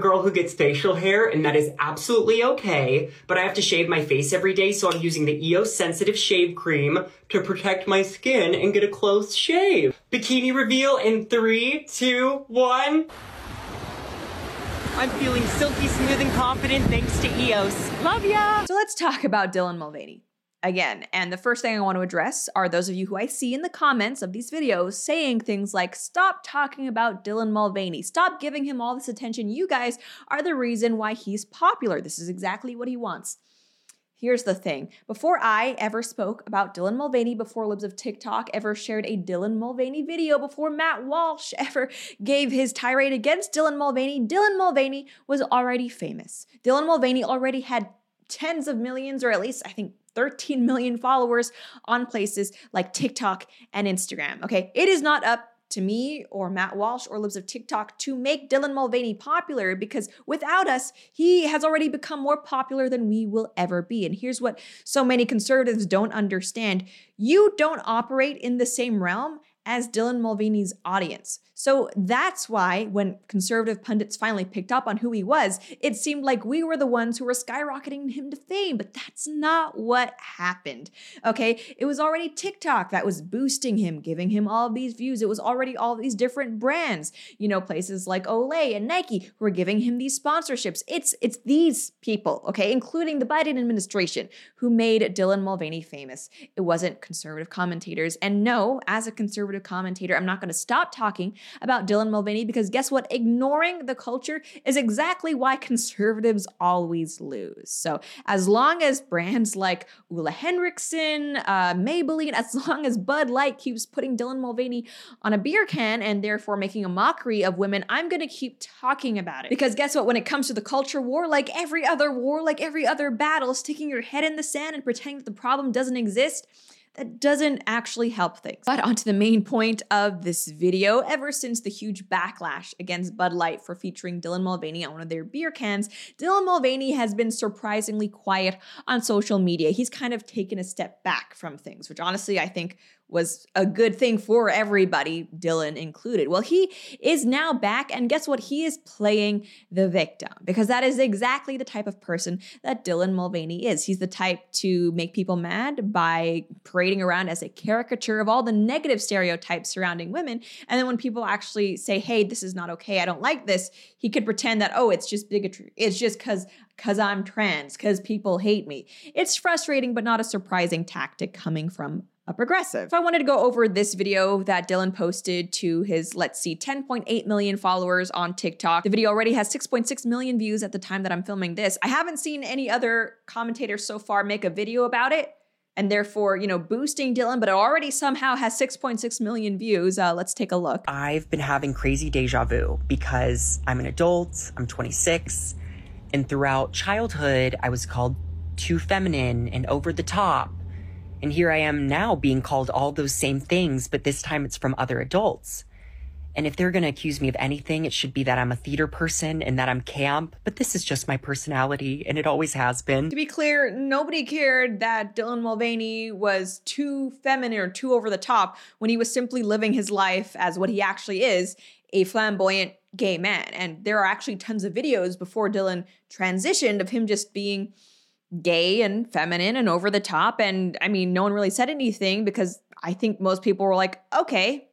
girl who gets facial hair, and that is absolutely okay, but I have to shave my face every day, so I'm using the EOS Sensitive Shave Cream to protect my skin and get a close shave. Bikini reveal in three, two, one. I'm feeling silky smooth and confident thanks to EOS. Love ya! So let's talk about Dylan Mulvaney again. And the first thing I want to address are those of you who I see in the comments of these videos saying things like, stop talking about Dylan Mulvaney, stop giving him all this attention. You guys are the reason why he's popular. This is exactly what he wants. Here's the thing. Before I ever spoke about Dylan Mulvaney, before Libs of TikTok ever shared a Dylan Mulvaney video, before Matt Walsh ever gave his tirade against Dylan Mulvaney, Dylan Mulvaney was already famous. Dylan Mulvaney already had tens of millions, or at least I think 13 million followers on places like TikTok and Instagram. Okay, it is not up to me or Matt Walsh or Libs of TikTok to make Dylan Mulvaney popular because without us, he has already become more popular than we will ever be. And here's what so many conservatives don't understand you don't operate in the same realm as Dylan Mulvaney's audience. So that's why when conservative pundits finally picked up on who he was, it seemed like we were the ones who were skyrocketing him to fame, but that's not what happened. Okay, it was already TikTok that was boosting him, giving him all these views. It was already all these different brands, you know, places like Olay and Nike who were giving him these sponsorships. It's it's these people, okay, including the Biden administration who made Dylan Mulvaney famous. It wasn't conservative commentators. And no, as a conservative commentator, I'm not going to stop talking about Dylan Mulvaney because guess what? Ignoring the culture is exactly why conservatives always lose. So as long as brands like Ole Henriksen, uh, Maybelline, as long as Bud Light keeps putting Dylan Mulvaney on a beer can and therefore making a mockery of women, I'm going to keep talking about it. Because guess what? When it comes to the culture war, like every other war, like every other battle, sticking your head in the sand and pretending that the problem doesn't exist that doesn't actually help things. But onto the main point of this video. Ever since the huge backlash against Bud Light for featuring Dylan Mulvaney on one of their beer cans, Dylan Mulvaney has been surprisingly quiet on social media. He's kind of taken a step back from things, which honestly I think was a good thing for everybody, Dylan included. Well, he is now back, and guess what? He is playing the victim because that is exactly the type of person that Dylan Mulvaney is. He's the type to make people mad by parading around as a caricature of all the negative stereotypes surrounding women. And then when people actually say, hey, this is not okay, I don't like this, he could pretend that, oh, it's just bigotry. It's just because because I'm trans, because people hate me. It's frustrating, but not a surprising tactic coming from a progressive. So I wanted to go over this video that Dylan posted to his, let's see, 10.8 million followers on TikTok. The video already has 6.6 million views at the time that I'm filming this. I haven't seen any other commentators so far make a video about it and therefore, you know, boosting Dylan, but it already somehow has 6.6 million views. Uh, let's take a look. I've been having crazy deja vu because I'm an adult, I'm 26, and throughout childhood, I was called too feminine and over the top and here I am now being called all those same things, but this time it's from other adults. And if they're going to accuse me of anything, it should be that I'm a theater person and that I'm camp. But this is just my personality, and it always has been. To be clear, nobody cared that Dylan Mulvaney was too feminine or too over the top when he was simply living his life as what he actually is a flamboyant gay man. And there are actually tons of videos before Dylan transitioned of him just being gay and feminine and over the top. And I mean, no one really said anything because I think most people were like, okay,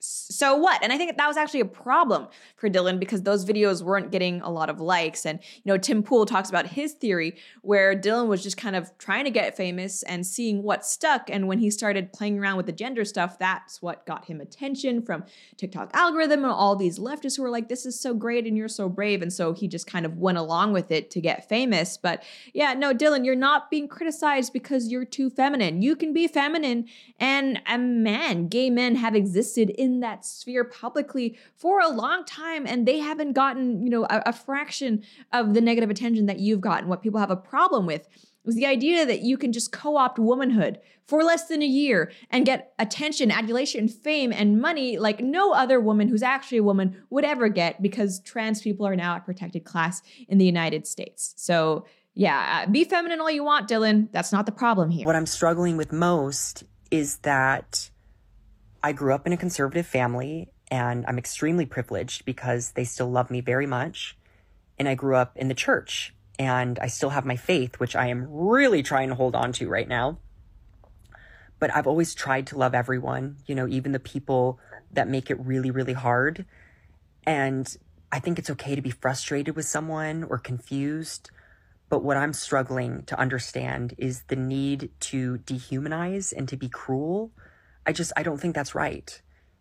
so what? And I think that was actually a problem for Dylan because those videos weren't getting a lot of likes. And, you know, Tim Pool talks about his theory where Dylan was just kind of trying to get famous and seeing what stuck. And when he started playing around with the gender stuff, that's what got him attention from TikTok algorithm and all these leftists who were like, this is so great and you're so brave. And so he just kind of went along with it to get famous. But yeah, no, Dylan, you're not being criticized because you're too feminine. You can be feminine and a man, gay men have existed in in that sphere publicly for a long time and they haven't gotten, you know, a, a fraction of the negative attention that you've gotten. What people have a problem with was the idea that you can just co-opt womanhood for less than a year and get attention, adulation, fame, and money like no other woman who's actually a woman would ever get because trans people are now a protected class in the United States. So yeah, uh, be feminine all you want, Dylan. That's not the problem here. What I'm struggling with most is that I grew up in a conservative family And I'm extremely privileged because they still love me very much. And I grew up in the church and I still have my faith, which I am really trying to hold on to right now. But I've always tried to love everyone, you know, even the people that make it really, really hard. And I think it's okay to be frustrated with someone or confused. But what I'm struggling to understand is the need to dehumanize and to be cruel. I just, I don't think that's right.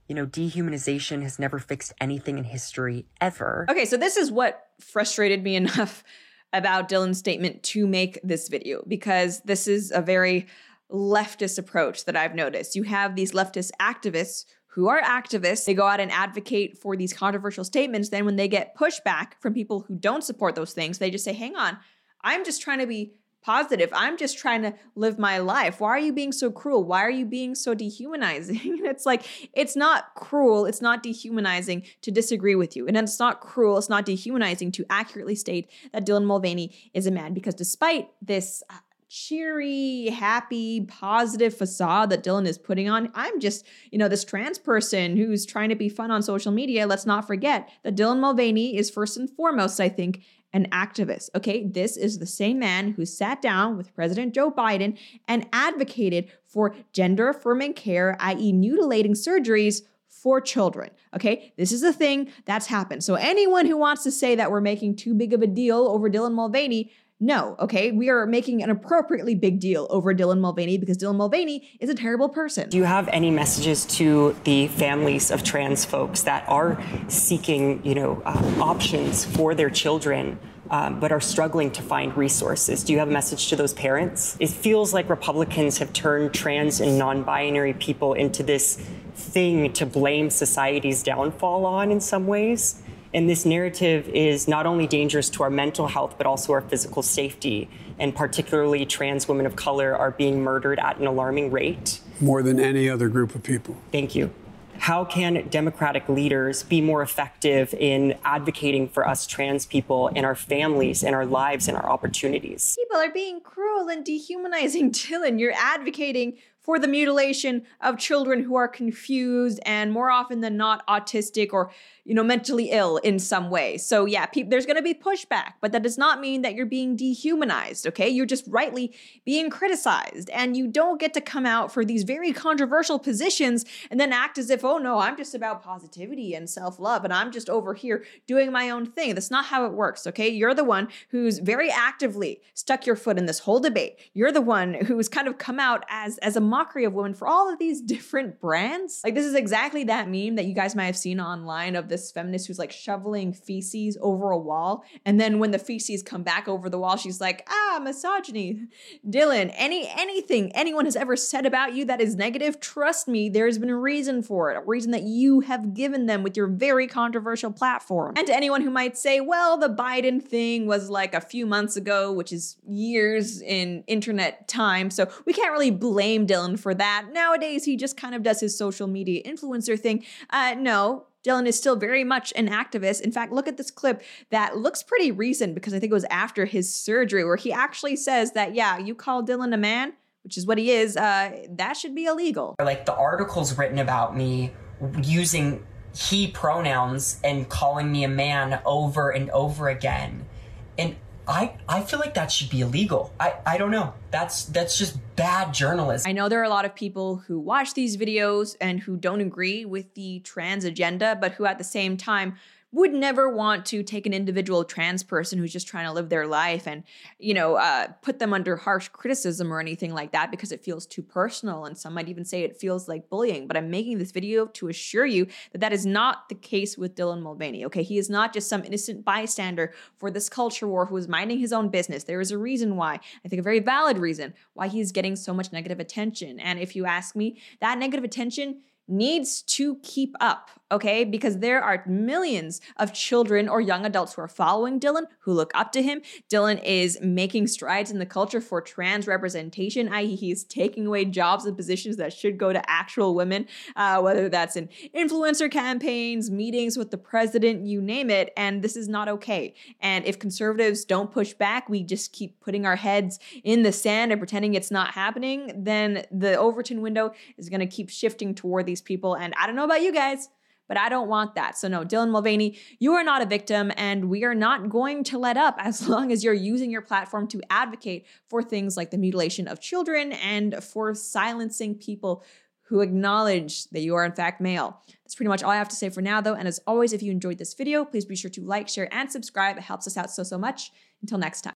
You know, dehumanization has never fixed anything in history ever. Okay, so this is what frustrated me enough about Dylan's statement to make this video because this is a very leftist approach that I've noticed. You have these leftist activists who are activists, they go out and advocate for these controversial statements. Then, when they get pushback from people who don't support those things, they just say, hang on, I'm just trying to be positive. I'm just trying to live my life. Why are you being so cruel? Why are you being so dehumanizing? it's like, it's not cruel, it's not dehumanizing to disagree with you. And it's not cruel, it's not dehumanizing to accurately state that Dylan Mulvaney is a man because despite this uh, cheery, happy, positive facade that Dylan is putting on. I'm just, you know, this trans person who's trying to be fun on social media. Let's not forget that Dylan Mulvaney is first and foremost, I think, an activist. Okay, this is the same man who sat down with President Joe Biden and advocated for gender affirming care, i.e., mutilating surgeries for children. Okay, this is a thing that's happened. So, anyone who wants to say that we're making too big of a deal over Dylan Mulvaney, no, okay? We are making an appropriately big deal over Dylan Mulvaney because Dylan Mulvaney is a terrible person. Do you have any messages to the families of trans folks that are seeking, you know, uh, options for their children? Um, but are struggling to find resources. Do you have a message to those parents? It feels like Republicans have turned trans and non binary people into this thing to blame society's downfall on in some ways. And this narrative is not only dangerous to our mental health, but also our physical safety. And particularly, trans women of color are being murdered at an alarming rate. More than any other group of people. Thank you. How can Democratic leaders be more effective in advocating for us trans people and our families and our lives and our opportunities? People are being cruel and dehumanizing Dylan. You're advocating for the mutilation of children who are confused and more often than not autistic or you know mentally ill in some way. So yeah pe- there's going to be pushback but that does not mean that you're being dehumanized okay? You're just rightly being criticized and you don't get to come out for these very controversial positions and then act as if oh no i'm just about positivity and self-love and i'm just over here doing my own thing. That's not how it works okay? You're the one who's very actively stuck your foot in this whole debate. You're the one who's kind of come out as as a mockery of women for all of these different brands like this is exactly that meme that you guys might have seen online of this feminist who's like shoveling feces over a wall. And then when the feces come back over the wall, she's like, ah, misogyny. Dylan, any anything anyone has ever said about you that is negative, trust me, there's been a reason for it, a reason that you have given them with your very controversial platform. And to anyone who might say, well, the Biden thing was like a few months ago, which is years in internet time, so we can't really blame Dylan for that. Nowadays, he just kind of does his social media influencer thing. Uh, no, Dylan is still very much an activist. In fact, look at this clip that looks pretty recent because I think it was after his surgery where he actually says that, yeah, you call Dylan a man, which is what he is, uh, that should be illegal. Like the articles written about me using he pronouns and calling me a man over and over again. And I, I feel like that should be illegal. I, I don't know. That's that's just bad journalism. I know there are a lot of people who watch these videos and who don't agree with the trans agenda, but who at the same time would never want to take an individual trans person who's just trying to live their life and you know uh, put them under harsh criticism or anything like that because it feels too personal. And some might even say it feels like bullying. But i'm making this video to assure you that that is not the case with dylan mulvaney okay? He is not just some innocent bystander for this culture war who is minding his own business. There is a reason why i think a very valid reason why he's getting so much negative attention. And if you ask me that negative attention needs to keep up, okay? Because there are millions of children or young adults who are following Dylan, who look up to him. Dylan is making strides in the culture for trans representation, i.e., he's taking away jobs and positions that should go to actual women, uh, whether that's in influencer campaigns, meetings with the president, you name it. And this is not okay. And if conservatives don't push back, we just keep putting our heads in the sand and pretending it's not happening, then the Overton window is going to keep shifting toward these these people. And I don't know about you guys, But I don't want that. So, no, Dylan Mulvaney, you are not a victim, and we are not going to let up as long as you're using your platform to advocate for things like the mutilation of children and for silencing people who acknowledge that you are in fact male. That's pretty much all I have to say for now, though. And as always, if you enjoyed this video, please be sure to like, share, and subscribe. It helps us out so, so much. Until next time.